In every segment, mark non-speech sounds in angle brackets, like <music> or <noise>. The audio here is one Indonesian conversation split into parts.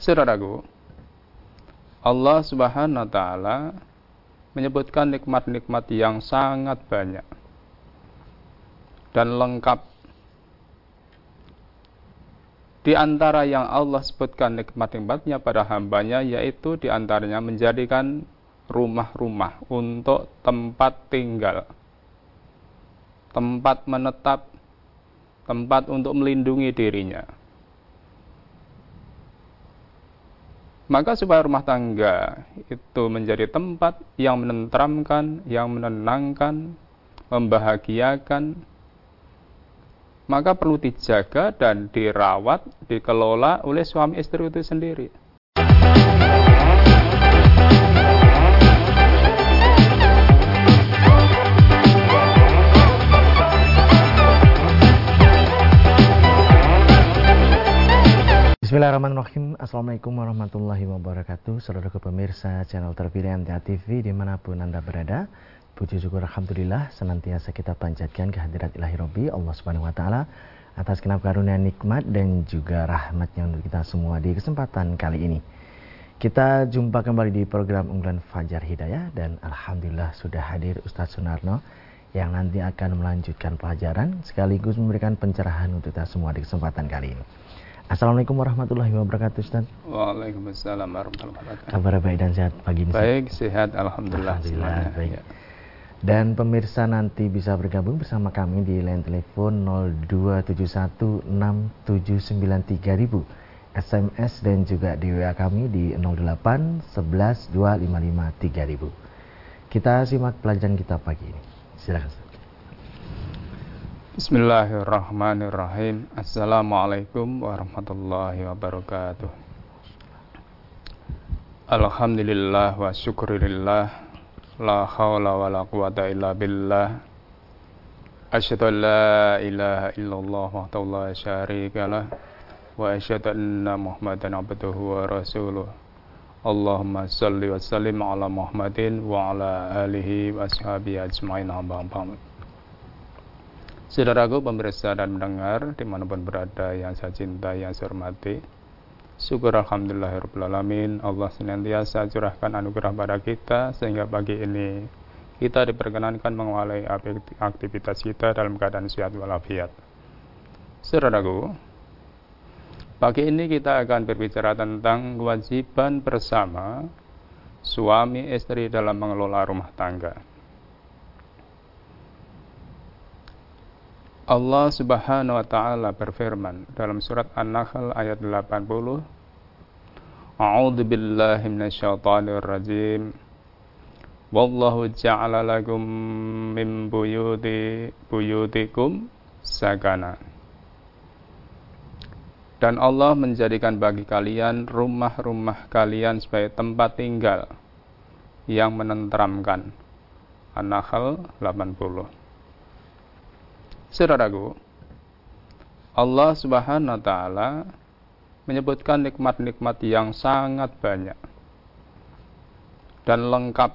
Saudaraku, Allah Subhanahu wa taala menyebutkan nikmat-nikmat yang sangat banyak dan lengkap. Di antara yang Allah sebutkan nikmat-nikmatnya pada hambanya yaitu di antaranya menjadikan rumah-rumah untuk tempat tinggal, tempat menetap, tempat untuk melindungi dirinya. Maka supaya rumah tangga itu menjadi tempat yang menenteramkan, yang menenangkan, membahagiakan, maka perlu dijaga dan dirawat, dikelola oleh suami istri itu sendiri. Bismillahirrahmanirrahim. Assalamualaikum warahmatullahi wabarakatuh. Saudara pemirsa channel terpilih MTA TV di mana pun anda berada Puji syukur Alhamdulillah senantiasa kita panjatkan kehadirat ilahi Rabbi Allah subhanahu wa ta'ala Atas kenap karunia nikmat dan juga rahmatnya untuk kita semua di kesempatan kali ini. Kita jumpa kembali di program unggulan Fajar Hidayah Dan Alhamdulillah sudah hadir Ustadz Sunarno yang nanti akan melanjutkan pelajaran sekaligus memberikan pencerahan untuk kita semua di kesempatan kali ini. Assalamualaikum warahmatullahi wabarakatuh Ustaz. Waalaikumsalam warahmatullahi wabarakatuh. Kabar baik dan sehat pagi ini Baik, sehat Alhamdulillah, Alhamdulillah baik. Ya. Dan pemirsa nanti bisa bergabung bersama kami di line telepon 02716793000 SMS dan juga di WA kami di 08 11 255 3000 Kita simak pelajaran kita pagi ini. Silakan Ustaz Bismillahirrahmanirrahim. Assalamualaikum warahmatullahi wabarakatuh. Alhamdulillah wa syukurillah La hawla wa la quwata illa billah. Asyhadu an la ilaha illallah wahdahu la syarika lah. Wa asyhadu anna muhammadan abduhu wa rasuluh. Allahumma salli wa sallim ala muhammadin wa ala alihi wa ashabihi ajma'in. Ba'd Saudaraku pemirsa dan mendengar di mana pun berada yang saya cintai, yang saya hormati Syukur Alhamdulillahirrahmanirrahim Allah senantiasa curahkan anugerah pada kita Sehingga pagi ini kita diperkenankan mengawali aktivitas kita dalam keadaan sehat walafiat. Saudaraku Pagi ini kita akan berbicara tentang kewajiban bersama Suami istri dalam mengelola rumah tangga Allah Subhanahu wa taala berfirman dalam surat An-Nahl ayat 80 A'udzu billahi minasyaitonir rajim. Wallahu ja'ala lakum min buyuti buyutikum sakana. Dan Allah menjadikan bagi kalian rumah-rumah kalian sebagai tempat tinggal yang menenteramkan. An-Nahl 80 Saudaraku, Allah Subhanahu wa taala menyebutkan nikmat-nikmat yang sangat banyak dan lengkap.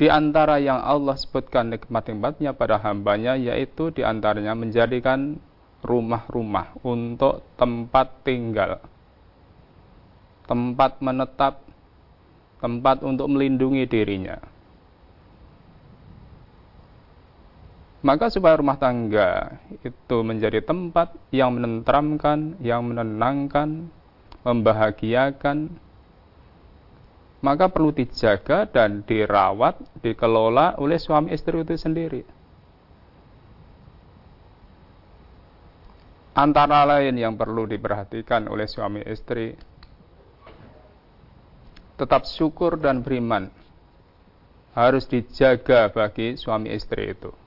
Di antara yang Allah sebutkan nikmat-nikmatnya pada hambanya yaitu di antaranya menjadikan rumah-rumah untuk tempat tinggal, tempat menetap, tempat untuk melindungi dirinya. Maka supaya rumah tangga itu menjadi tempat yang menenteramkan, yang menenangkan, membahagiakan, maka perlu dijaga dan dirawat, dikelola oleh suami istri itu sendiri. Antara lain yang perlu diperhatikan oleh suami istri, tetap syukur dan beriman harus dijaga bagi suami istri itu.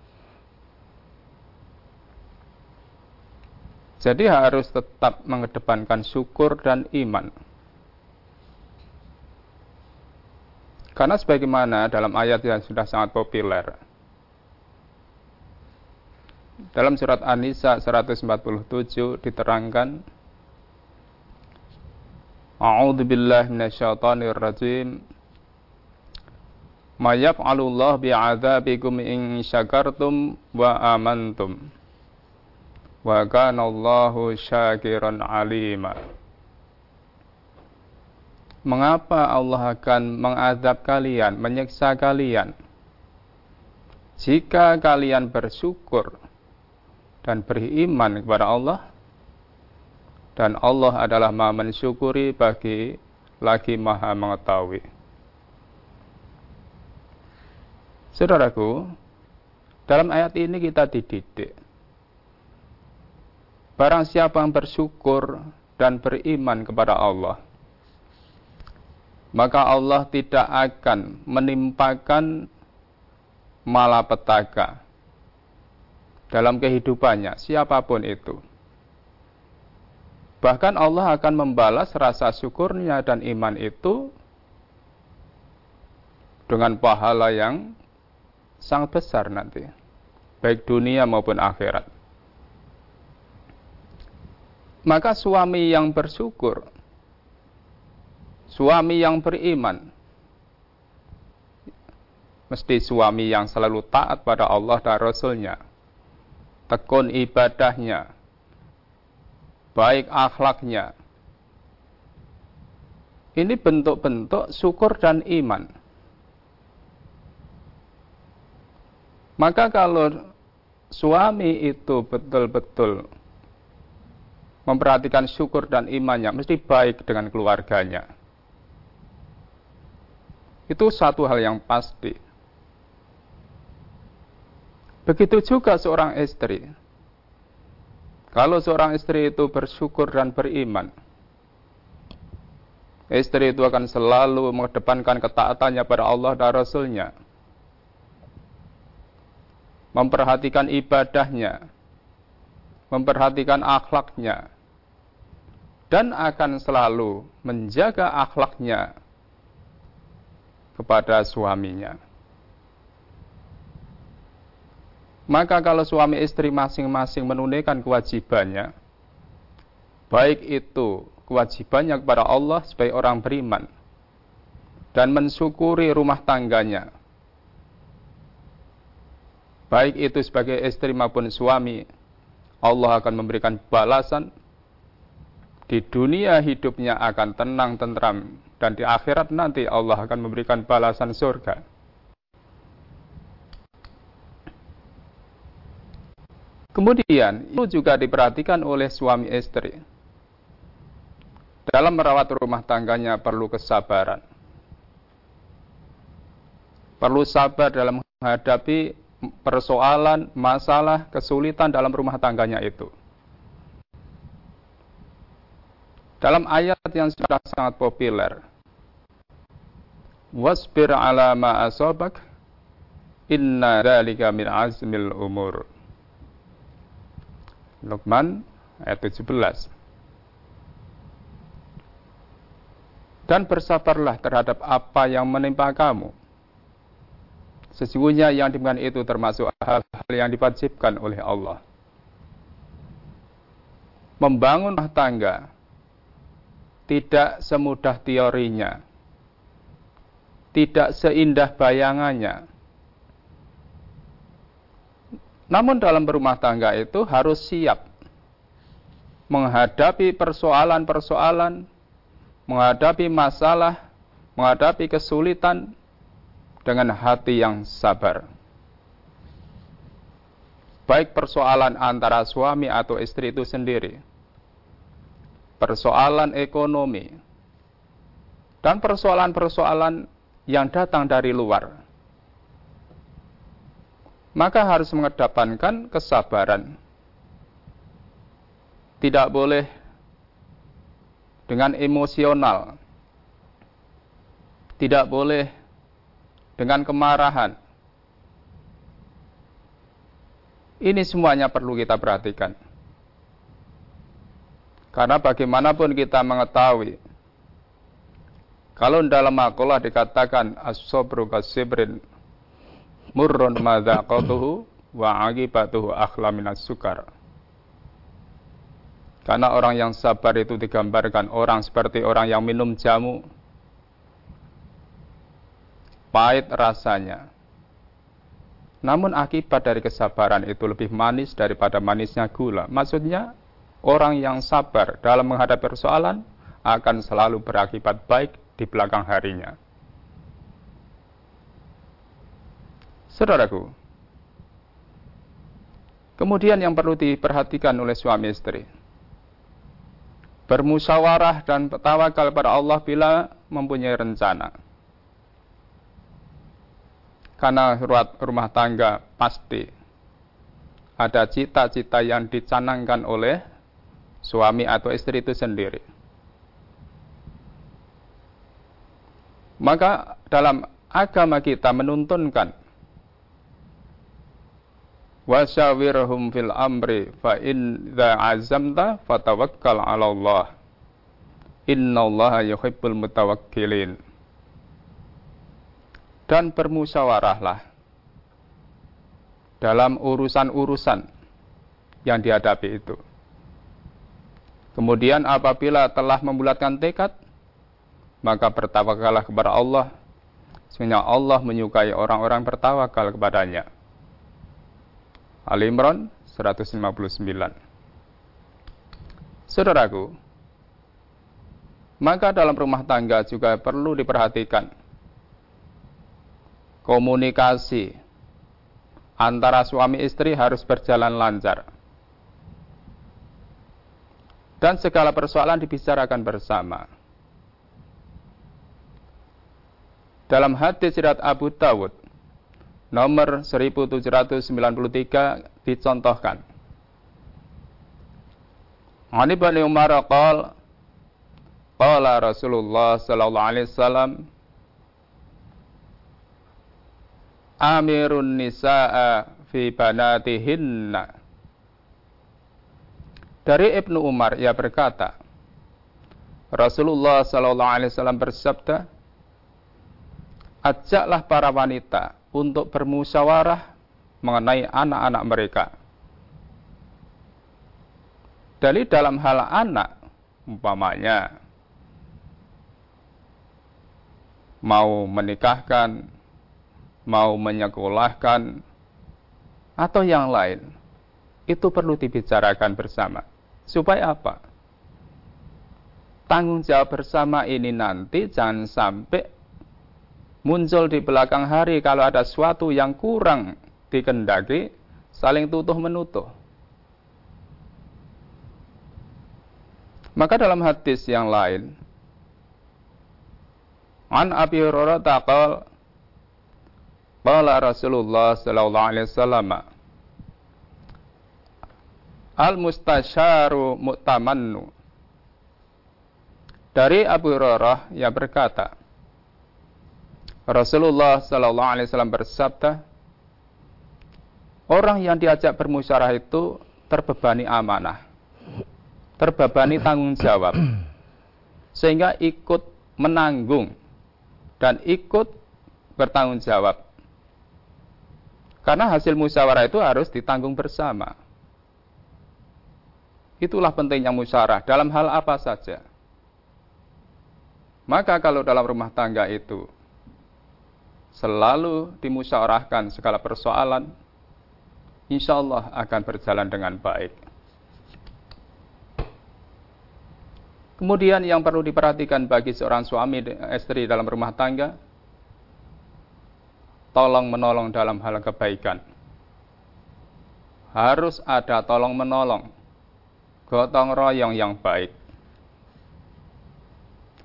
Jadi harus tetap mengedepankan syukur dan iman. Karena sebagaimana dalam ayat yang sudah sangat populer. Dalam surat An-Nisa 147 diterangkan A'udzu billahi minasyaitonir rajim. Ma yaf'alullah bi'adzabikum in syakartum wa amantum wa kana Allahu syakiran alima. Mengapa Allah akan mengadab kalian, menyiksa kalian? Jika kalian bersyukur dan beriman kepada Allah, dan Allah adalah maha mensyukuri bagi lagi maha mengetahui. Saudaraku, dalam ayat ini kita dididik Barang siapa yang bersyukur dan beriman kepada Allah, maka Allah tidak akan menimpakan malapetaka dalam kehidupannya, siapa pun itu. Bahkan Allah akan membalas rasa syukurnya dan iman itu dengan pahala yang sangat besar nanti, baik dunia maupun akhirat. Maka suami yang bersyukur, suami yang beriman, mesti suami yang selalu taat pada Allah dan Rasulnya, tekun ibadahnya, baik akhlaknya. Ini bentuk-bentuk syukur dan iman. Maka kalau suami itu betul-betul memperhatikan syukur dan imannya, mesti baik dengan keluarganya. Itu satu hal yang pasti. Begitu juga seorang istri. Kalau seorang istri itu bersyukur dan beriman, istri itu akan selalu mengedepankan ketaatannya pada Allah dan Rasulnya. Memperhatikan ibadahnya, memperhatikan akhlaknya, dan akan selalu menjaga akhlaknya kepada suaminya. Maka kalau suami istri masing-masing menunaikan kewajibannya, baik itu kewajibannya kepada Allah sebagai orang beriman dan mensyukuri rumah tangganya, baik itu sebagai istri maupun suami, Allah akan memberikan balasan di dunia hidupnya akan tenang, tentram, dan di akhirat nanti Allah akan memberikan balasan surga. Kemudian, itu juga diperhatikan oleh suami istri. Dalam merawat rumah tangganya perlu kesabaran. Perlu sabar dalam menghadapi persoalan, masalah, kesulitan dalam rumah tangganya itu. Dalam ayat yang sudah sangat populer. Wasbir ala ma asobak inna dalika min azmil umur. Luqman ayat 17. Dan bersabarlah terhadap apa yang menimpa kamu. Sesungguhnya yang demikian itu termasuk hal-hal yang diwajibkan oleh Allah. Membangun rumah tangga tidak semudah teorinya, tidak seindah bayangannya. Namun dalam berumah tangga itu harus siap menghadapi persoalan-persoalan, menghadapi masalah, menghadapi kesulitan dengan hati yang sabar. Baik persoalan antara suami atau istri itu sendiri, persoalan ekonomi, dan persoalan-persoalan yang datang dari luar. Maka harus mengedepankan kesabaran. Tidak boleh dengan emosional. Tidak boleh dengan kemarahan. Ini semuanya perlu kita perhatikan. Karena bagaimanapun kita mengetahui kalau dalam makalah dikatakan as-sabru kasibrin murrun madzaqatuhu wa aqibatuhu akhla minas sukar. Karena orang yang sabar itu digambarkan orang seperti orang yang minum jamu pahit rasanya. Namun akibat dari kesabaran itu lebih manis daripada manisnya gula. Maksudnya orang yang sabar dalam menghadapi persoalan akan selalu berakibat baik di belakang harinya. Saudaraku, kemudian yang perlu diperhatikan oleh suami istri. Bermusyawarah dan tawakal pada Allah bila mempunyai rencana karena rumah tangga pasti ada cita-cita yang dicanangkan oleh suami atau istri itu sendiri. Maka dalam agama kita menuntunkan wasyawirhum fil amri fa in dza azamta fatawakkal 'ala Allah. Innallaha yuhibbul mutawakkilin dan bermusyawarahlah dalam urusan-urusan yang dihadapi itu. Kemudian apabila telah membulatkan tekad, maka bertawakallah kepada Allah. Sebenarnya Allah menyukai orang-orang bertawakal kepadanya. Al-Imran 159. Saudaraku, maka dalam rumah tangga juga perlu diperhatikan komunikasi antara suami istri harus berjalan lancar. Dan segala persoalan dibicarakan bersama. Dalam hadis sirat Abu Dawud nomor 1793 dicontohkan. Ani Bani Umar qala qala Rasulullah sallallahu alaihi wasallam amirun nisa'a fi banatihinna. Dari Ibnu Umar ia berkata, Rasulullah sallallahu alaihi wasallam bersabda, "Ajaklah para wanita untuk bermusyawarah mengenai anak-anak mereka." Dari dalam hal anak, umpamanya mau menikahkan mau menyekolahkan, atau yang lain, itu perlu dibicarakan bersama. Supaya apa? Tanggung jawab bersama ini nanti jangan sampai muncul di belakang hari kalau ada sesuatu yang kurang dikendaki, saling tutuh menutuh. Maka dalam hadis yang lain, An Abi Hurairah taqal Qala Rasulullah sallallahu alaihi wasallam Al mustasyaru mu'tamannu Dari Abu Hurairah yang berkata Rasulullah sallallahu alaihi wasallam bersabda Orang yang diajak bermusyawarah itu terbebani amanah terbebani tanggung jawab sehingga ikut menanggung dan ikut bertanggung jawab karena hasil musyawarah itu harus ditanggung bersama. Itulah pentingnya musyawarah dalam hal apa saja. Maka kalau dalam rumah tangga itu selalu dimusyawarahkan segala persoalan, insya Allah akan berjalan dengan baik. Kemudian yang perlu diperhatikan bagi seorang suami istri dalam rumah tangga, tolong menolong dalam hal kebaikan. Harus ada tolong menolong, gotong royong yang baik.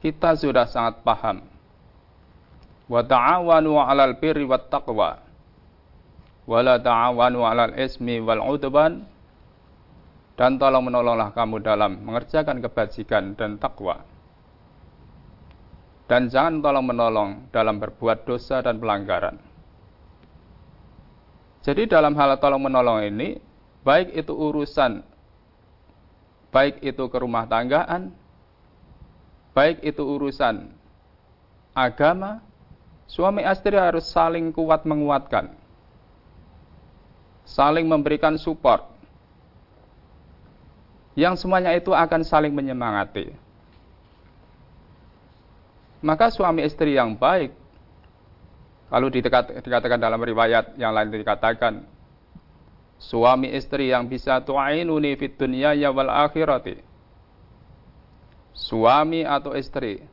Kita sudah sangat paham. Wa ta'awanu 'alal birri wat taqwa. Wa la ta'awanu 'alal ismi wal 'udwan. Dan tolong menolonglah kamu dalam mengerjakan kebajikan dan takwa. Dan jangan tolong menolong dalam berbuat dosa dan pelanggaran. Jadi dalam hal tolong menolong ini, baik itu urusan, baik itu ke rumah tanggaan, baik itu urusan agama, suami istri harus saling kuat menguatkan, saling memberikan support, yang semuanya itu akan saling menyemangati. Maka suami istri yang baik Kalau dikatakan dalam riwayat yang lain dikatakan suami istri yang bisa tu'ainuni fit dunya ya wal akhirati. Suami atau istri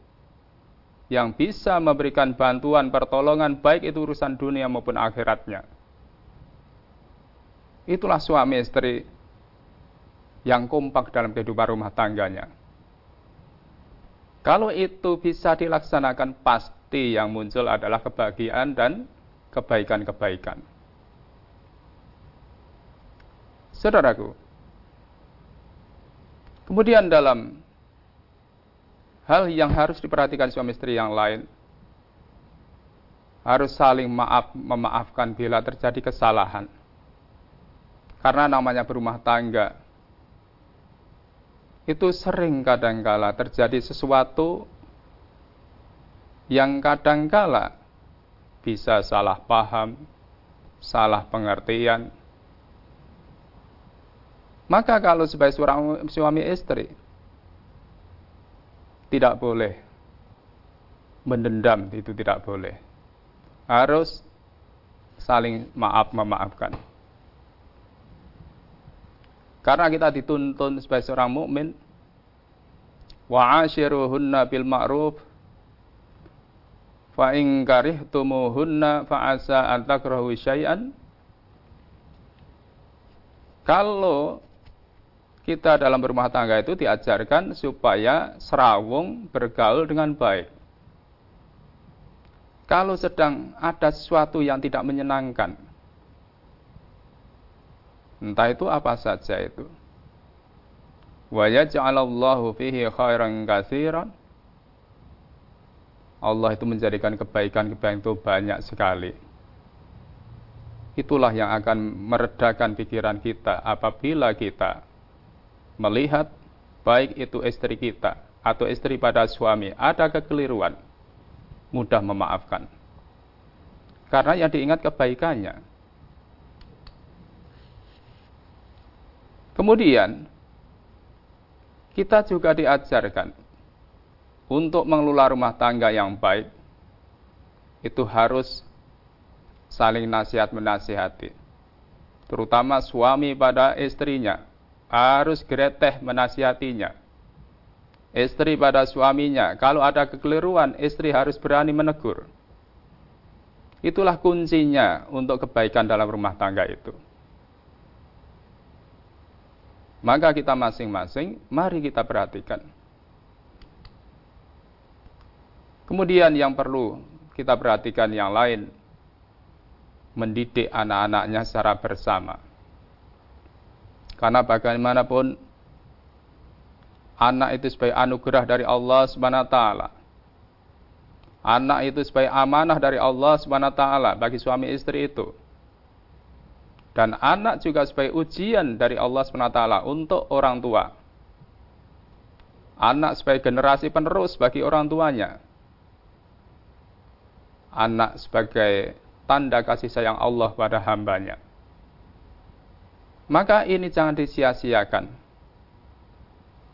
yang bisa memberikan bantuan pertolongan baik itu urusan dunia maupun akhiratnya. Itulah suami istri yang kompak dalam kehidupan rumah tangganya. Kalau itu bisa dilaksanakan, pasti yang muncul adalah kebahagiaan dan kebaikan-kebaikan. Saudaraku, kemudian dalam hal yang harus diperhatikan suami istri yang lain, harus saling maaf memaafkan bila terjadi kesalahan. Karena namanya berumah tangga, itu sering kadangkala terjadi sesuatu yang kadangkala bisa salah paham, salah pengertian. Maka kalau sebagai seorang suami istri tidak boleh mendendam itu tidak boleh. Harus saling maaf memaafkan. Karena kita dituntun sebagai seorang mukmin wa ashiruhunna bil ma'ruf fa in karihtumuhunna fa asa an takrahu syai'an kalau kita dalam berumah tangga itu diajarkan supaya serawung bergaul dengan baik. Kalau sedang ada sesuatu yang tidak menyenangkan, Entah itu apa saja itu. Fihi khairan katsiran. Allah itu menjadikan kebaikan-kebaikan itu banyak sekali. Itulah yang akan meredakan pikiran kita apabila kita melihat baik itu istri kita atau istri pada suami ada kekeliruan, mudah memaafkan. Karena yang diingat kebaikannya, Kemudian kita juga diajarkan untuk mengelola rumah tangga yang baik itu harus saling nasihat menasihati. Terutama suami pada istrinya harus greteh menasihatinya. Istri pada suaminya, kalau ada kekeliruan, istri harus berani menegur. Itulah kuncinya untuk kebaikan dalam rumah tangga itu. Maka kita masing-masing, mari kita perhatikan. Kemudian yang perlu kita perhatikan yang lain, mendidik anak-anaknya secara bersama. Karena bagaimanapun anak itu sebagai anugerah dari Allah Subhanahu wa taala. Anak itu sebagai amanah dari Allah Subhanahu wa taala bagi suami istri itu. Dan anak juga sebagai ujian dari Allah SWT untuk orang tua. Anak sebagai generasi penerus bagi orang tuanya. Anak sebagai tanda kasih sayang Allah pada hambanya. Maka ini jangan disia-siakan.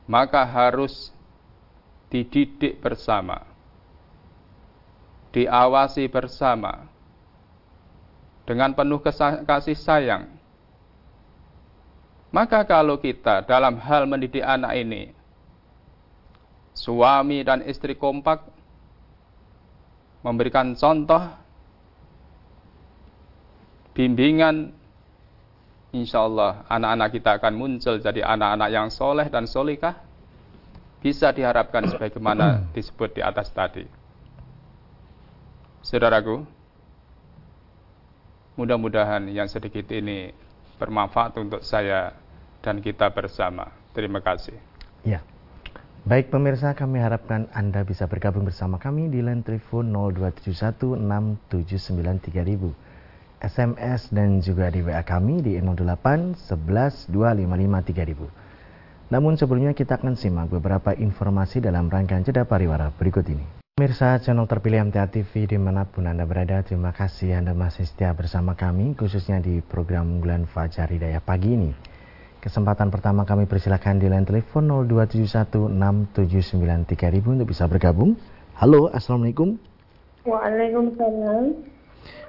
Maka harus dididik bersama. Diawasi bersama dengan penuh kasih sayang. Maka kalau kita dalam hal mendidik anak ini, suami dan istri kompak, memberikan contoh, bimbingan, insya Allah anak-anak kita akan muncul jadi anak-anak yang soleh dan solikah, bisa diharapkan sebagaimana disebut di atas tadi. Saudaraku, Mudah-mudahan yang sedikit ini bermanfaat untuk saya dan kita bersama. Terima kasih. Ya. Baik pemirsa, kami harapkan Anda bisa bergabung bersama kami di line telepon 02716793000. SMS dan juga di WA kami di 08 11 255 Namun sebelumnya kita akan simak beberapa informasi dalam rangkaian jeda pariwara berikut ini. Pemirsa channel terpilih MTA TV di mana pun Anda berada, terima kasih Anda masih setia bersama kami, khususnya di program unggulan Fajar Hidayah pagi ini. Kesempatan pertama kami persilakan di line telepon 02716793000 untuk bisa bergabung. Halo, Assalamualaikum. Waalaikumsalam.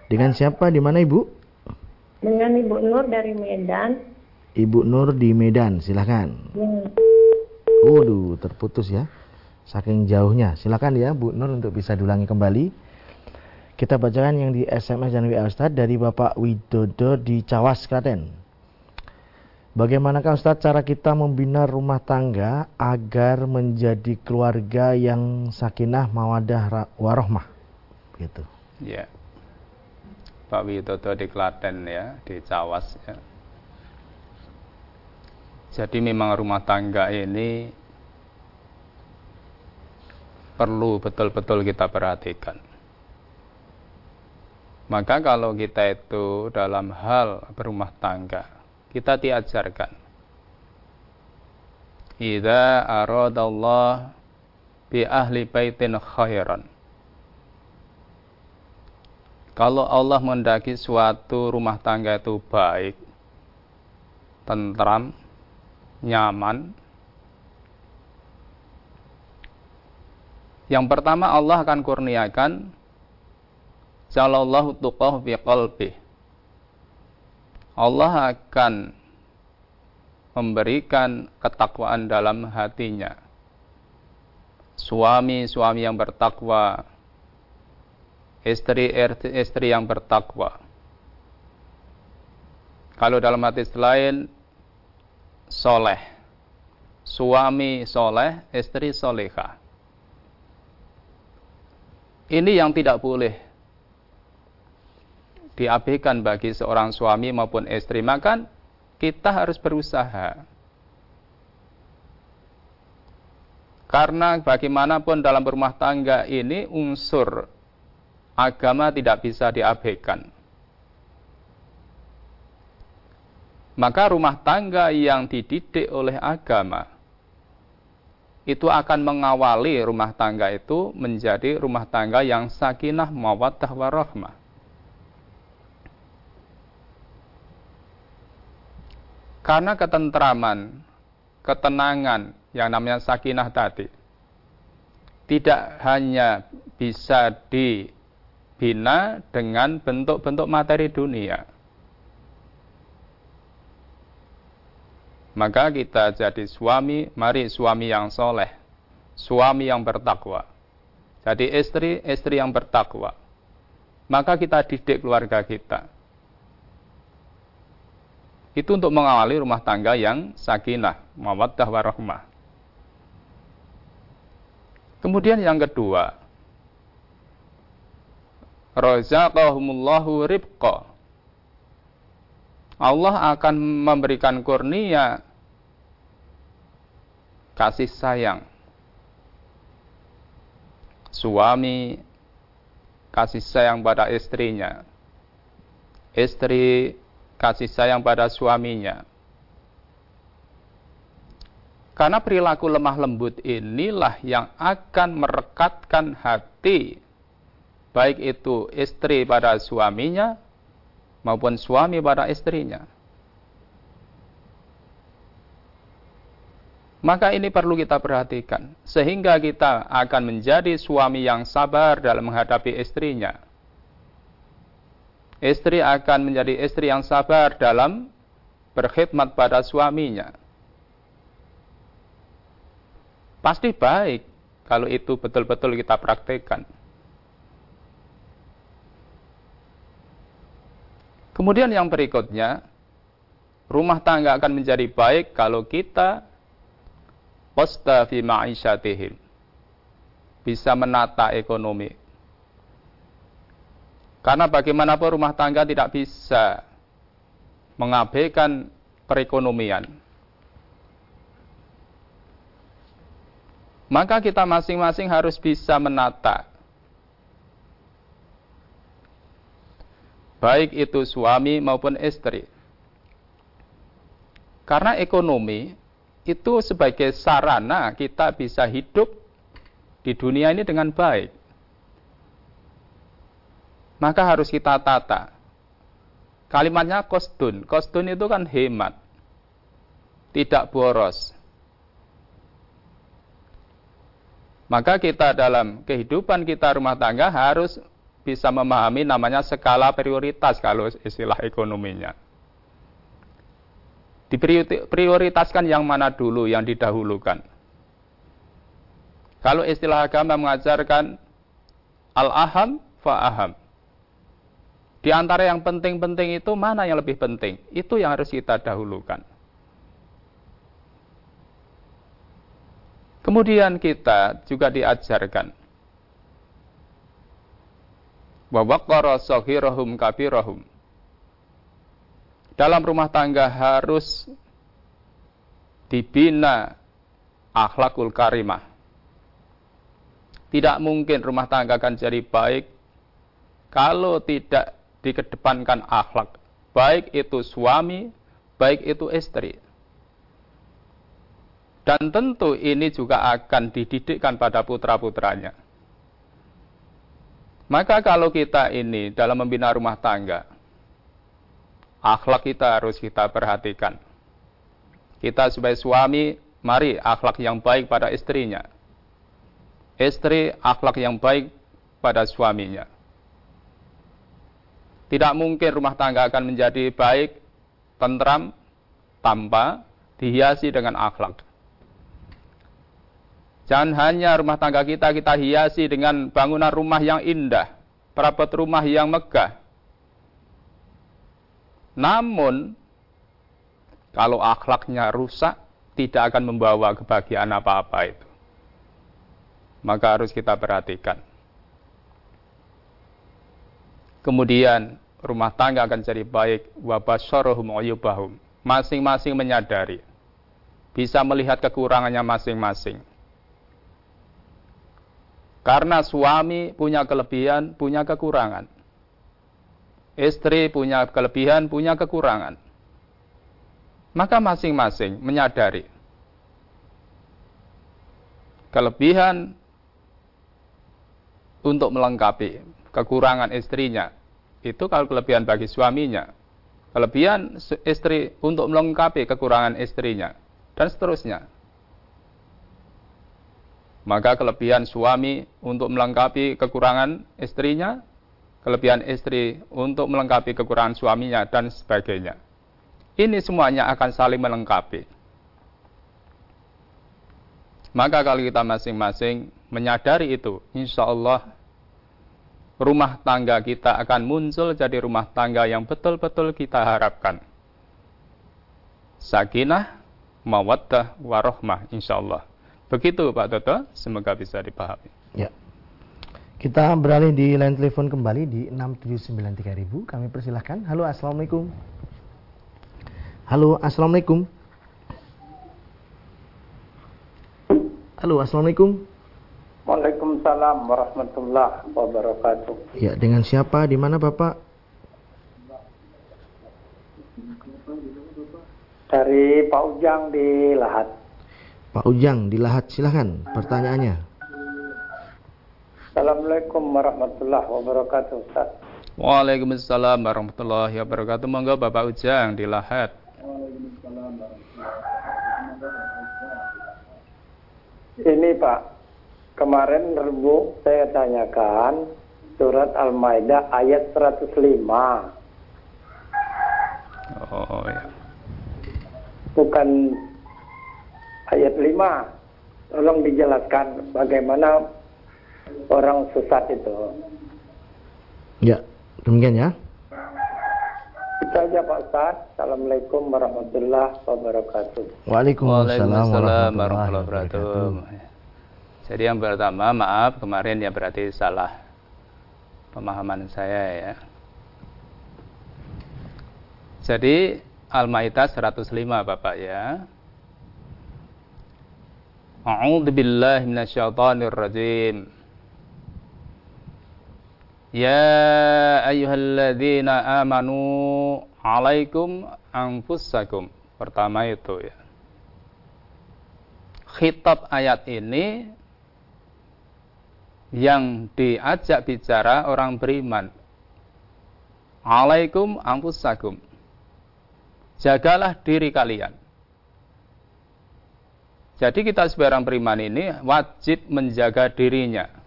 Dengan siapa? Di mana Ibu? Dengan Ibu Nur dari Medan. Ibu Nur di Medan, silakan. Ya. Waduh, terputus ya. Saking jauhnya. Silakan ya Bu Nur untuk bisa diulangi kembali. Kita bacakan yang di SMS dan WA Ustaz dari Bapak Widodo di Cawas, Klaten. Bagaimanakah Ustaz cara kita membina rumah tangga agar menjadi keluarga yang sakinah, mawadah, warohmah? Gitu. Ya. Pak Widodo di Klaten ya, di Cawas ya. Jadi memang rumah tangga ini perlu betul-betul kita perhatikan. Maka kalau kita itu dalam hal berumah tangga kita diajarkan. Idza aradallah bi ahli baitin khairan. Kalau Allah mendaki suatu rumah tangga itu baik, tentram, nyaman, yang pertama Allah akan kurniakan jalallahu tuqah fi Allah akan memberikan ketakwaan dalam hatinya. Suami-suami yang bertakwa, istri-istri yang bertakwa. Kalau dalam hati lain, soleh. Suami soleh, istri soleha. Ini yang tidak boleh diabaikan bagi seorang suami maupun istri, maka kita harus berusaha. Karena bagaimanapun dalam rumah tangga ini unsur agama tidak bisa diabaikan. Maka rumah tangga yang dididik oleh agama itu akan mengawali rumah tangga itu menjadi rumah tangga yang sakinah mawaddah warahmah. Karena ketentraman, ketenangan yang namanya sakinah tadi tidak hanya bisa dibina dengan bentuk-bentuk materi dunia. Maka kita jadi suami, mari suami yang soleh, suami yang bertakwa. Jadi istri, istri yang bertakwa. Maka kita didik keluarga kita itu untuk mengawali rumah tangga yang sakinah, mawaddah warahmah. Kemudian yang kedua, razaqahumullahu ribqa. Allah akan memberikan kurnia kasih sayang. Suami kasih sayang pada istrinya. Istri kasih sayang pada suaminya. Karena perilaku lemah lembut inilah yang akan merekatkan hati baik itu istri pada suaminya maupun suami pada istrinya. Maka ini perlu kita perhatikan sehingga kita akan menjadi suami yang sabar dalam menghadapi istrinya istri akan menjadi istri yang sabar dalam berkhidmat pada suaminya. Pasti baik kalau itu betul-betul kita praktekkan. Kemudian yang berikutnya, rumah tangga akan menjadi baik kalau kita posta fi ma'isyatihim. Bisa menata ekonomi karena bagaimanapun rumah tangga tidak bisa mengabaikan perekonomian. Maka kita masing-masing harus bisa menata. Baik itu suami maupun istri. Karena ekonomi itu sebagai sarana kita bisa hidup di dunia ini dengan baik maka harus kita tata. Kalimatnya kostun. Kostun itu kan hemat. Tidak boros. Maka kita dalam kehidupan kita rumah tangga harus bisa memahami namanya skala prioritas kalau istilah ekonominya. Diprioritaskan yang mana dulu yang didahulukan. Kalau istilah agama mengajarkan al-aham fa-aham. Di antara yang penting-penting itu mana yang lebih penting? Itu yang harus kita dahulukan. Kemudian kita juga diajarkan wa kabirahum. Dalam rumah tangga harus dibina akhlakul karimah. Tidak mungkin rumah tangga akan jadi baik kalau tidak dikedepankan akhlak. Baik itu suami, baik itu istri. Dan tentu ini juga akan dididikkan pada putra-putranya. Maka kalau kita ini dalam membina rumah tangga, akhlak kita harus kita perhatikan. Kita sebagai suami, mari akhlak yang baik pada istrinya. Istri akhlak yang baik pada suaminya. Tidak mungkin rumah tangga akan menjadi baik, tentram, tanpa dihiasi dengan akhlak. Jangan hanya rumah tangga kita kita hiasi dengan bangunan rumah yang indah, perabot rumah yang megah. Namun, kalau akhlaknya rusak, tidak akan membawa kebahagiaan apa-apa itu. Maka harus kita perhatikan. Kemudian rumah tangga akan jadi baik. Masing-masing menyadari. Bisa melihat kekurangannya masing-masing karena suami punya kelebihan, punya kekurangan. Istri punya kelebihan, punya kekurangan. Maka masing-masing menyadari kelebihan untuk melengkapi kekurangan istrinya. Itu kalau kelebihan bagi suaminya. Kelebihan istri untuk melengkapi kekurangan istrinya. Dan seterusnya. Maka kelebihan suami untuk melengkapi kekurangan istrinya, kelebihan istri untuk melengkapi kekurangan suaminya, dan sebagainya. Ini semuanya akan saling melengkapi. Maka kalau kita masing-masing menyadari itu, insya Allah rumah tangga kita akan muncul jadi rumah tangga yang betul-betul kita harapkan. Sakinah, mawaddah, warohmah, insya Allah. Begitu Pak Toto, semoga bisa dipahami. Ya. Kita beralih di line telepon kembali di 6793000. Kami persilahkan. Halo, Assalamualaikum. Halo, Assalamualaikum. Halo, Assalamualaikum. Waalaikumsalam warahmatullahi wabarakatuh. Ya, dengan siapa? Di mana Bapak? Dari Pak Ujang di Lahat. Pak Ujang di Lahat silahkan pertanyaannya. Assalamualaikum warahmatullahi wabarakatuh Ustaz. Waalaikumsalam warahmatullahi wabarakatuh. Monggo Bapak Ujang di Lahat. Ini Pak, kemarin Rebu saya tanyakan surat Al-Maidah ayat 105. Oh ya. Bukan ayat 5 tolong dijelaskan bagaimana orang sesat itu. Ya, demikian ya. Itu aja Pak Ustaz. Assalamualaikum warahmatullahi wabarakatuh. Waalaikumsalam warahmatullahi wabarakatuh. Jadi yang pertama, maaf kemarin ya berarti salah pemahaman saya ya. Jadi Al-Maidah 105 Bapak ya. A'udzu billahi minasyaitonir rajim. Ya ayyuhalladzina amanu alaikum anfusakum. Pertama itu ya. Khitab ayat ini yang diajak bicara orang beriman. Alaikum anfusakum. Jagalah diri kalian jadi kita sebagai orang beriman ini wajib menjaga dirinya.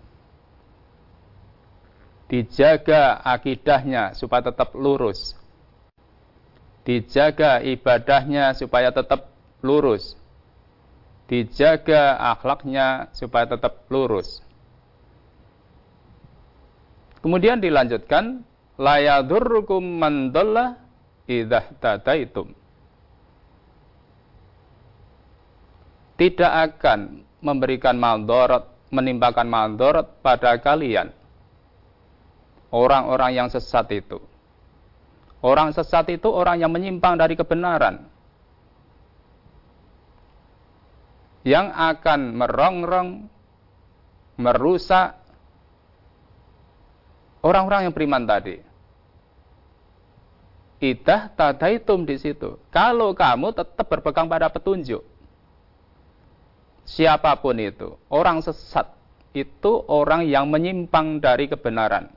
dijaga akidahnya supaya tetap lurus, dijaga ibadahnya supaya tetap lurus, dijaga akhlaknya supaya tetap lurus. Kemudian dilanjutkan la yadurrukum man dhalla idzah tadaitum. Tidak akan memberikan mandorot, menimpakan mandorot pada kalian. Orang-orang yang sesat itu. Orang sesat itu orang yang menyimpang dari kebenaran. Yang akan merongrong, merusak orang-orang yang beriman tadi. Idah tadaitum di situ. Kalau kamu tetap berpegang pada petunjuk. Siapa pun itu, orang sesat itu orang yang menyimpang dari kebenaran.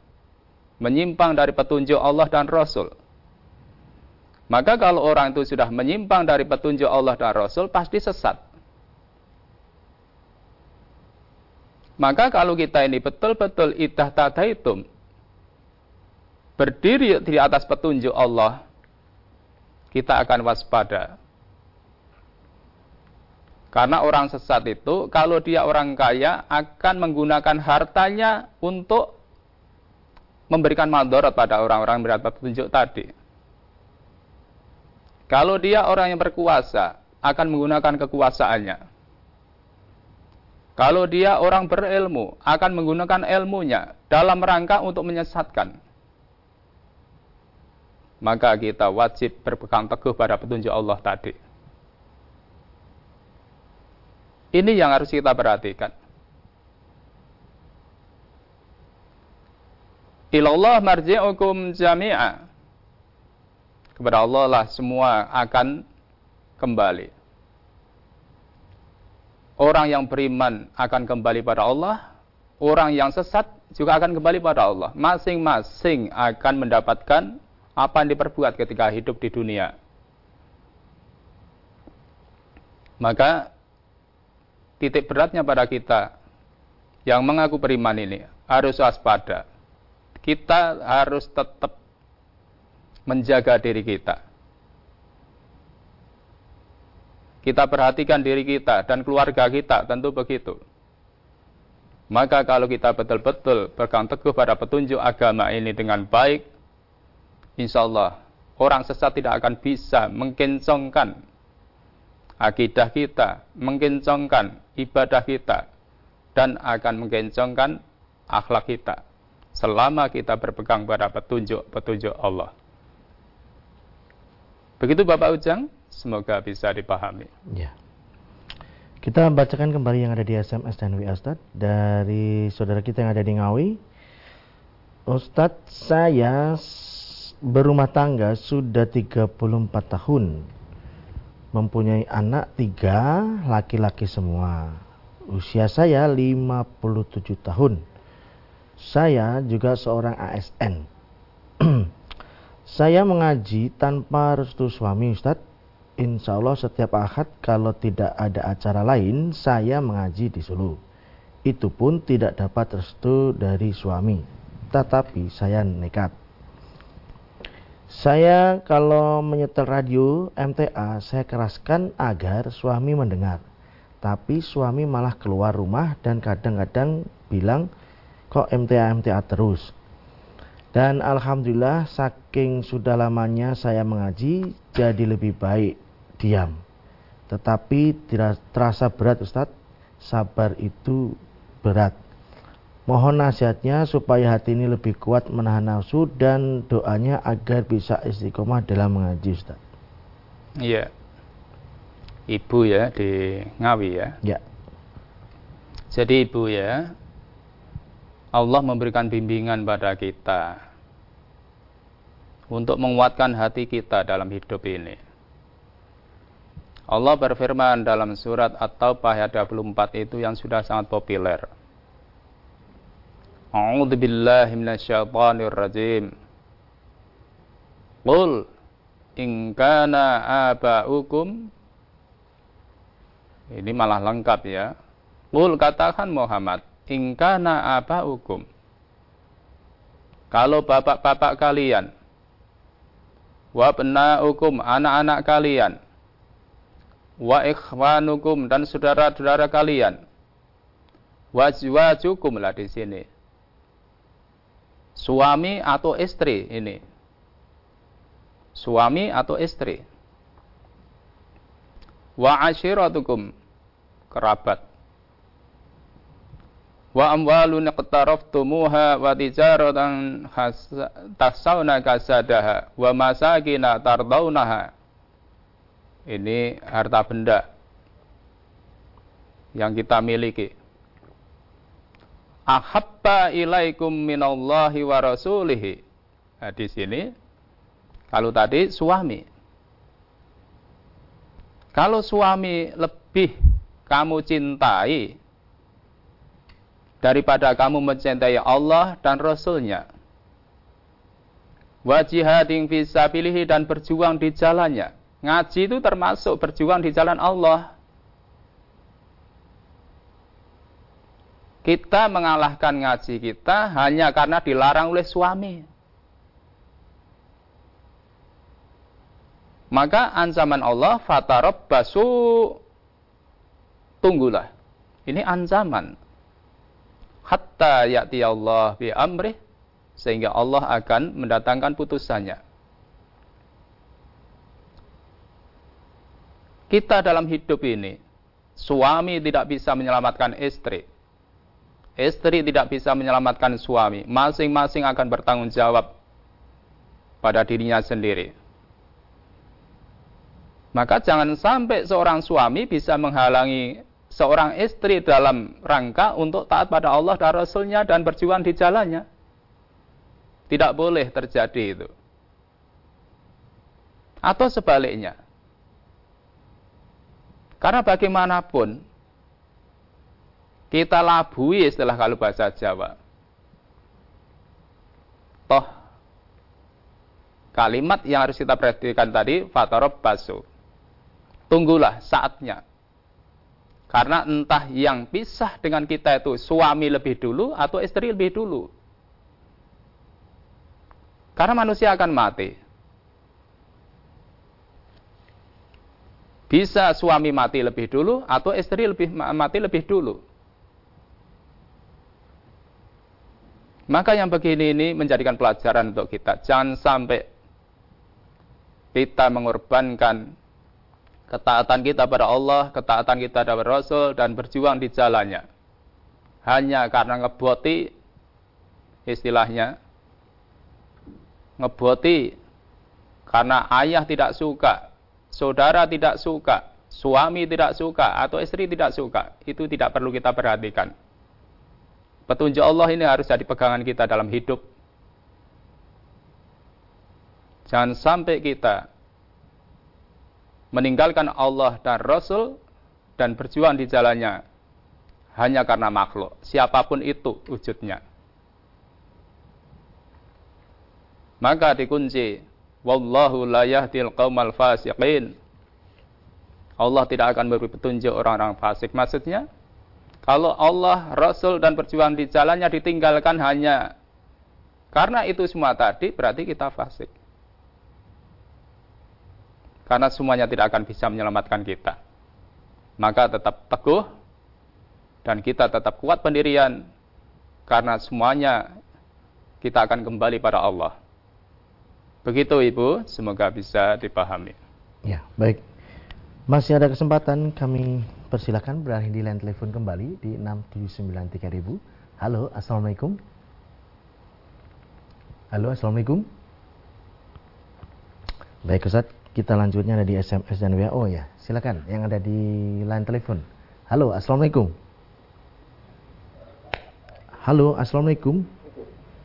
Menyimpang dari petunjuk Allah dan Rasul. Maka kalau orang itu sudah menyimpang dari petunjuk Allah dan Rasul, pasti sesat. Maka kalau kita ini betul-betul idah tadaitum, berdiri di atas petunjuk Allah, kita akan waspada. Karena orang sesat itu, kalau dia orang kaya, akan menggunakan hartanya untuk memberikan madorot pada orang-orang yang petunjuk tadi. Kalau dia orang yang berkuasa, akan menggunakan kekuasaannya. Kalau dia orang berilmu, akan menggunakan ilmunya dalam rangka untuk menyesatkan maka kita wajib berpegang teguh pada petunjuk Allah tadi. Ini yang harus kita perhatikan. Ilallah marji'ukum jami'a. Kepada Allah lah semua akan kembali. Orang yang beriman akan kembali pada Allah. Orang yang sesat juga akan kembali pada Allah. Masing-masing akan mendapatkan apa yang diperbuat ketika hidup di dunia. Maka titik beratnya pada kita yang mengaku beriman ini harus waspada. Kita harus tetap menjaga diri kita. Kita perhatikan diri kita dan keluarga kita, tentu begitu. Maka kalau kita betul-betul pegang teguh pada petunjuk agama ini dengan baik, insya Allah orang sesat tidak akan bisa mengkencongkan akidah kita, mengkencongkan ibadah kita, dan akan mengkencongkan akhlak kita selama kita berpegang pada petunjuk-petunjuk Allah. Begitu Bapak Ujang, semoga bisa dipahami. Ya. Kita bacakan kembali yang ada di SMS dan WA Ustaz dari saudara kita yang ada di Ngawi. Ustadz, saya berumah tangga sudah 34 tahun. Mempunyai anak tiga, laki-laki semua. Usia saya 57 tahun. Saya juga seorang ASN. <clears throat> saya mengaji tanpa restu suami Ustadz. Insya Allah setiap akad kalau tidak ada acara lain, saya mengaji di Solo. Itu pun tidak dapat restu dari suami. Tetapi saya nekat saya kalau menyetel radio MTA, saya keraskan agar suami mendengar. Tapi suami malah keluar rumah dan kadang-kadang bilang, kok MTA-MTA terus. Dan Alhamdulillah saking sudah lamanya saya mengaji, jadi lebih baik diam. Tetapi terasa berat Ustadz, sabar itu berat. Mohon nasihatnya supaya hati ini lebih kuat menahan nafsu dan doanya agar bisa istiqomah dalam mengaji Ustaz. Iya. Ibu ya di Ngawi ya. Ya. Jadi ibu ya, Allah memberikan bimbingan pada kita untuk menguatkan hati kita dalam hidup ini. Allah berfirman dalam surat At-Taubah ayat 24 itu yang sudah sangat populer. أعوذ بالله من الشيطان الرجيم قل إن كان آباؤكم ini malah lengkap ya Qul katakan Muhammad ingkana abaukum Kalau bapak-bapak kalian, wa hukum anak-anak kalian, wa ikhwanukum dan saudara-saudara kalian, wa cukum lah di sini. Suami atau istri ini. Suami atau istri. Wa ashiratukum kerabat wa amwalun iqtaraftumuha wa tijaratan tasawna kasadaha wa masakina tardaunaha ini harta benda yang kita miliki ahabba ilaikum minallahi wa rasulihi nah, di sini kalau tadi suami kalau suami lebih kamu cintai daripada kamu mencintai Allah dan Rasulnya. Wajihading fisabilihi dan berjuang di jalannya. Ngaji itu termasuk berjuang di jalan Allah. Kita mengalahkan ngaji kita hanya karena dilarang oleh suami. Maka ancaman Allah fatarob basu tunggulah. Ini ancaman hatta ya'ti Allah bi amrih sehingga Allah akan mendatangkan putusannya. Kita dalam hidup ini, suami tidak bisa menyelamatkan istri. Istri tidak bisa menyelamatkan suami. Masing-masing akan bertanggung jawab pada dirinya sendiri. Maka jangan sampai seorang suami bisa menghalangi seorang istri dalam rangka untuk taat pada Allah dan Rasulnya dan berjuang di jalannya. Tidak boleh terjadi itu. Atau sebaliknya. Karena bagaimanapun, kita labui istilah kalau bahasa Jawa. Toh, kalimat yang harus kita perhatikan tadi, fatorob basu. Tunggulah saatnya karena entah yang pisah dengan kita itu suami lebih dulu atau istri lebih dulu. Karena manusia akan mati. Bisa suami mati lebih dulu atau istri lebih mati lebih dulu. Maka yang begini ini menjadikan pelajaran untuk kita. Jangan sampai kita mengorbankan ketaatan kita pada Allah, ketaatan kita pada Rasul, dan berjuang di jalannya. Hanya karena ngeboti, istilahnya, ngeboti karena ayah tidak suka, saudara tidak suka, suami tidak suka, atau istri tidak suka. Itu tidak perlu kita perhatikan. Petunjuk Allah ini harus jadi pegangan kita dalam hidup. Jangan sampai kita meninggalkan Allah dan Rasul dan berjuang di jalannya hanya karena makhluk, siapa pun itu wujudnya. Maka dikunci, wallahu la yahdil qaumal fasiqin. Allah tidak akan memberi petunjuk orang-orang fasik. Maksudnya, kalau Allah, Rasul dan berjuang di jalannya ditinggalkan hanya karena itu semua tadi, berarti kita fasik. Karena semuanya tidak akan bisa menyelamatkan kita. Maka tetap teguh dan kita tetap kuat pendirian karena semuanya kita akan kembali pada Allah. Begitu Ibu, semoga bisa dipahami. Ya, baik. Masih ada kesempatan kami persilakan beralih di line telepon kembali di 6793000. Halo, Assalamualaikum. Halo, Assalamualaikum. Baik Ustaz, kita lanjutnya ada di SMS dan WO ya. Silakan yang ada di line telepon. Halo, Assalamualaikum. Halo, Assalamualaikum.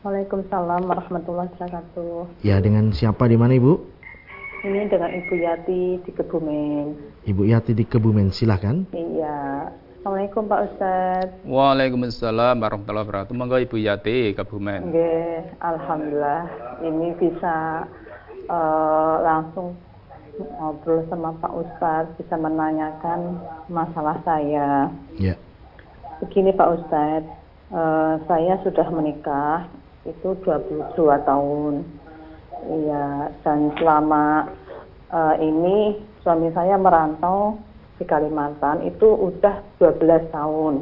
Waalaikumsalam warahmatullahi wabarakatuh. Ya, dengan siapa di mana Ibu? Ini dengan Ibu Yati di Kebumen. Ibu Yati di Kebumen, silakan. Iya. Assalamualaikum Pak Ustadz. Waalaikumsalam warahmatullahi wabarakatuh. Monggo Ibu Yati Kebumen. Oke, alhamdulillah ini bisa uh, langsung ngobrol sama Pak Ustadz, bisa menanyakan masalah saya. Ya. Begini Pak Ustadz, uh, saya sudah menikah itu 22 tahun. Iya, dan selama uh, ini suami saya merantau di Kalimantan itu udah 12 tahun.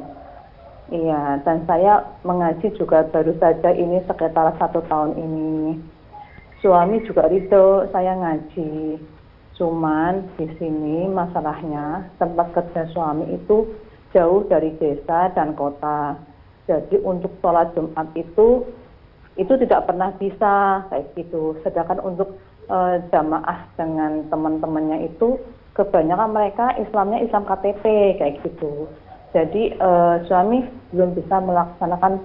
Iya, dan saya mengaji juga baru saja ini sekitar satu tahun ini. Suami juga ridho saya ngaji. Cuman di sini masalahnya tempat kerja suami itu jauh dari desa dan kota. Jadi untuk sholat Jumat itu itu tidak pernah bisa kayak gitu. Sedangkan untuk uh, jamaah dengan teman-temannya itu kebanyakan mereka Islamnya Islam KTP kayak gitu. Jadi uh, suami belum bisa melaksanakan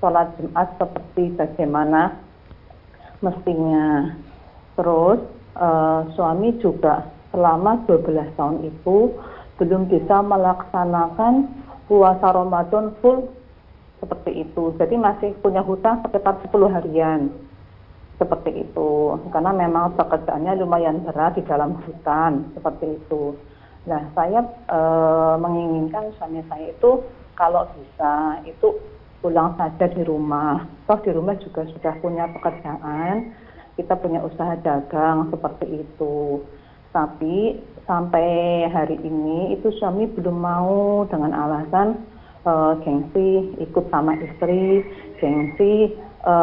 sholat Jumat seperti bagaimana mestinya. Terus uh, suami juga selama 12 tahun itu belum bisa melaksanakan puasa Ramadan full seperti itu. Jadi masih punya hutang sekitar 10 harian seperti itu. Karena memang pekerjaannya lumayan berat di dalam hutan seperti itu. Nah, saya e, menginginkan suami saya itu kalau bisa itu pulang saja di rumah. Toh di rumah juga sudah punya pekerjaan, kita punya usaha dagang seperti itu. Tapi sampai hari ini itu suami belum mau dengan alasan e, gengsi ikut sama istri, gengsi e,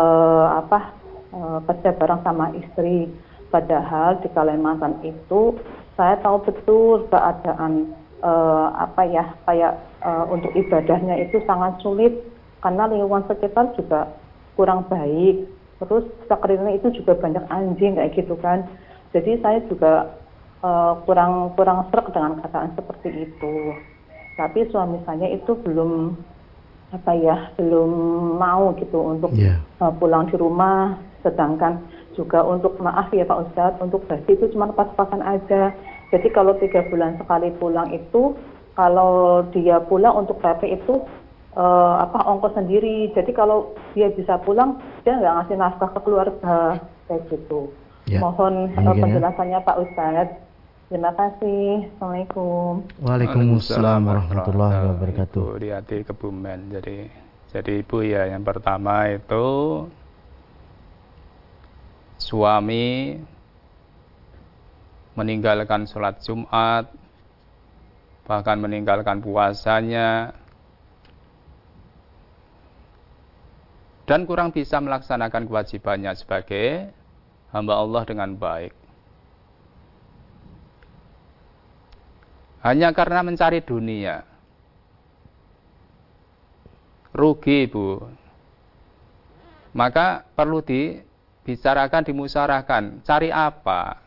apa e, kerja bareng sama istri. Padahal di Kalimantan itu saya tahu betul keadaan uh, apa ya kayak uh, untuk ibadahnya itu sangat sulit. Karena lingkungan sekitar juga kurang baik. Terus sekelilingnya itu juga banyak anjing kayak gitu kan. Jadi saya juga uh, kurang kurang serak dengan keadaan seperti itu tapi suami saya itu belum apa ya belum mau gitu untuk yeah. Uh, pulang di rumah sedangkan juga untuk maaf ya Pak Ustadz untuk basi itu cuma pas-pasan aja jadi kalau tiga bulan sekali pulang itu kalau dia pulang untuk PP itu uh, apa ongkos sendiri jadi kalau dia bisa pulang dia nggak ngasih nafkah ke keluarga kayak gitu ya. mohon uh, penjelasannya ya. Pak Ustadz Terima kasih. Assalamualaikum. Waalaikumsalam warahmatullahi wabarakatuh. di hati Kebumen. Jadi jadi Ibu ya yang pertama itu suami meninggalkan sholat Jumat, bahkan meninggalkan puasanya, dan kurang bisa melaksanakan kewajibannya sebagai hamba Allah dengan baik. Hanya karena mencari dunia. Rugi, Bu. Maka perlu di bicarakan, dimusarahkan. Cari apa?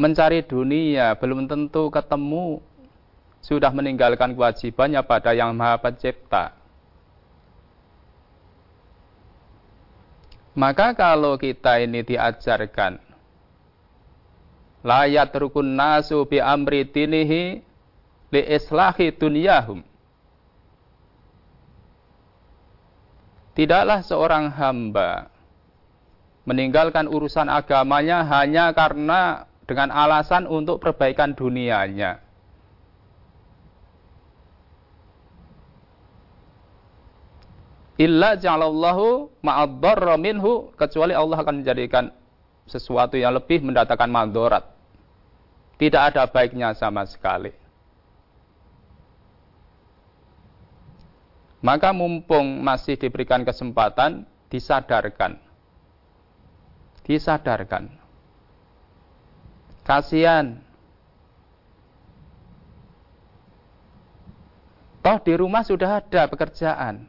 Mencari dunia belum tentu ketemu. Sudah meninggalkan kewajibannya pada yang maha pencipta. Maka kalau kita ini diajarkan layat rukun nasu bi amri dinihi li islahi dunyahum Tidaklah seorang hamba meninggalkan urusan agamanya hanya karena dengan alasan untuk perbaikan dunianya. Illa ja'alallahu ma'addarra minhu kecuali Allah akan menjadikan sesuatu yang lebih mendatangkan mandorat. Tidak ada baiknya sama sekali. Maka mumpung masih diberikan kesempatan, disadarkan. Disadarkan. Kasihan. Toh di rumah sudah ada pekerjaan.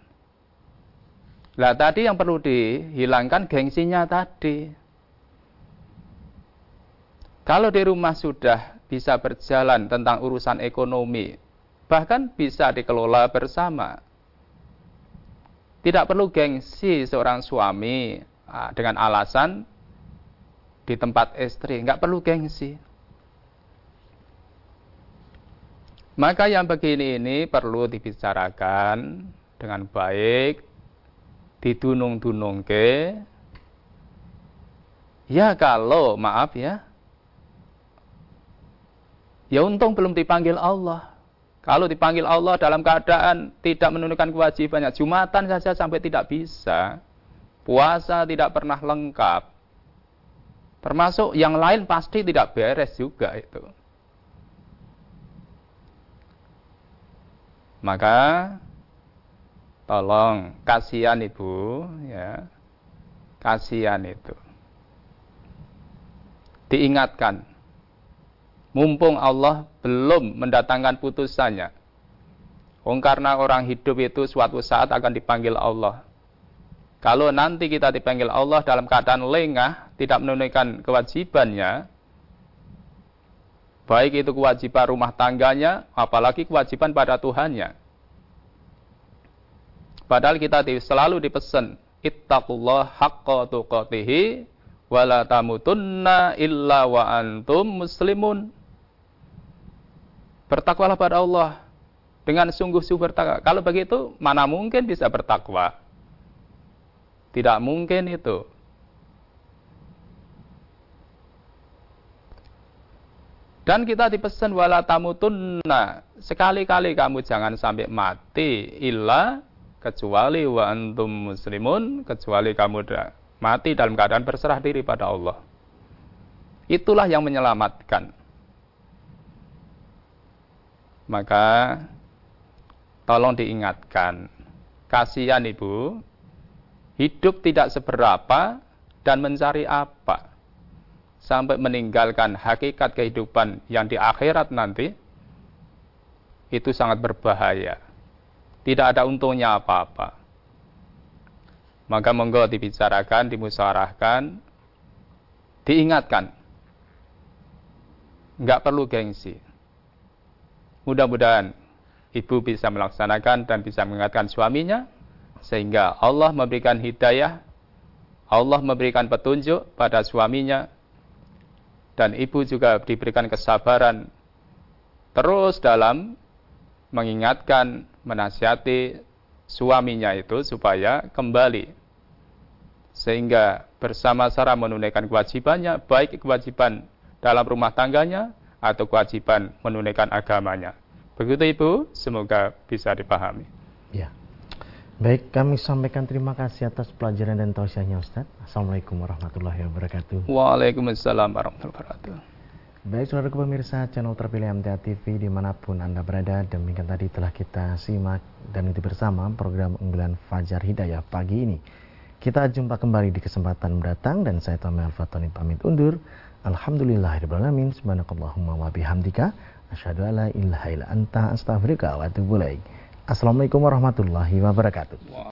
Lah tadi yang perlu dihilangkan gengsinya tadi. Kalau di rumah sudah bisa berjalan tentang urusan ekonomi, bahkan bisa dikelola bersama tidak perlu gengsi seorang suami ah, dengan alasan di tempat istri, nggak perlu gengsi. Maka yang begini ini perlu dibicarakan dengan baik, didunung-dunung ke. Ya kalau maaf ya, ya untung belum dipanggil Allah. Kalau dipanggil Allah dalam keadaan tidak menunaikan kewajibannya, Jumatan saja sampai tidak bisa. Puasa tidak pernah lengkap. Termasuk yang lain pasti tidak beres juga itu. Maka tolong kasihan ibu ya. Kasihan itu. Diingatkan mumpung Allah belum mendatangkan putusannya. Oh, karena orang hidup itu suatu saat akan dipanggil Allah. Kalau nanti kita dipanggil Allah dalam keadaan lengah, tidak menunaikan kewajibannya, baik itu kewajiban rumah tangganya, apalagi kewajiban pada Tuhannya. Padahal kita selalu dipesan, ittaqullah haqqa tuqatihi wa la tamutunna illa wa antum muslimun. Bertakwalah pada Allah dengan sungguh-sungguh bertakwa. Kalau begitu, mana mungkin bisa bertakwa? Tidak mungkin itu. Dan kita dipesan wala tamutunna. Sekali-kali kamu jangan sampai mati illa kecuali wa antum muslimun, kecuali kamu mati dalam keadaan berserah diri pada Allah. Itulah yang menyelamatkan. Maka tolong diingatkan. Kasihan ibu, hidup tidak seberapa dan mencari apa. Sampai meninggalkan hakikat kehidupan yang di akhirat nanti, itu sangat berbahaya. Tidak ada untungnya apa-apa. Maka monggo dibicarakan, dimusyawarahkan, diingatkan. Enggak perlu gengsi Mudah-mudahan ibu bisa melaksanakan dan bisa mengingatkan suaminya sehingga Allah memberikan hidayah, Allah memberikan petunjuk pada suaminya dan ibu juga diberikan kesabaran terus dalam mengingatkan, menasihati suaminya itu supaya kembali. Sehingga bersama-sama menunaikan kewajibannya baik kewajiban dalam rumah tangganya atau kewajiban menunaikan agamanya. Begitu Ibu, semoga bisa dipahami. Ya. Baik, kami sampaikan terima kasih atas pelajaran dan tausiahnya Ustaz. Assalamualaikum warahmatullahi wabarakatuh. Waalaikumsalam warahmatullahi wabarakatuh. Baik, saudara pemirsa channel terpilih MTA TV di mana pun Anda berada. Demikian tadi telah kita simak dan ikuti bersama program unggulan Fajar Hidayah pagi ini. Kita jumpa kembali di kesempatan mendatang dan saya Tommy Alfatoni pamit undur. Alhamdulillahirrahmanirrahim. Subhanakallahumma wa bihamdika. Asyhadu an la ilaha illa anta astaghfiruka wa atubu. Assalamualaikum warahmatullahi wabarakatuh.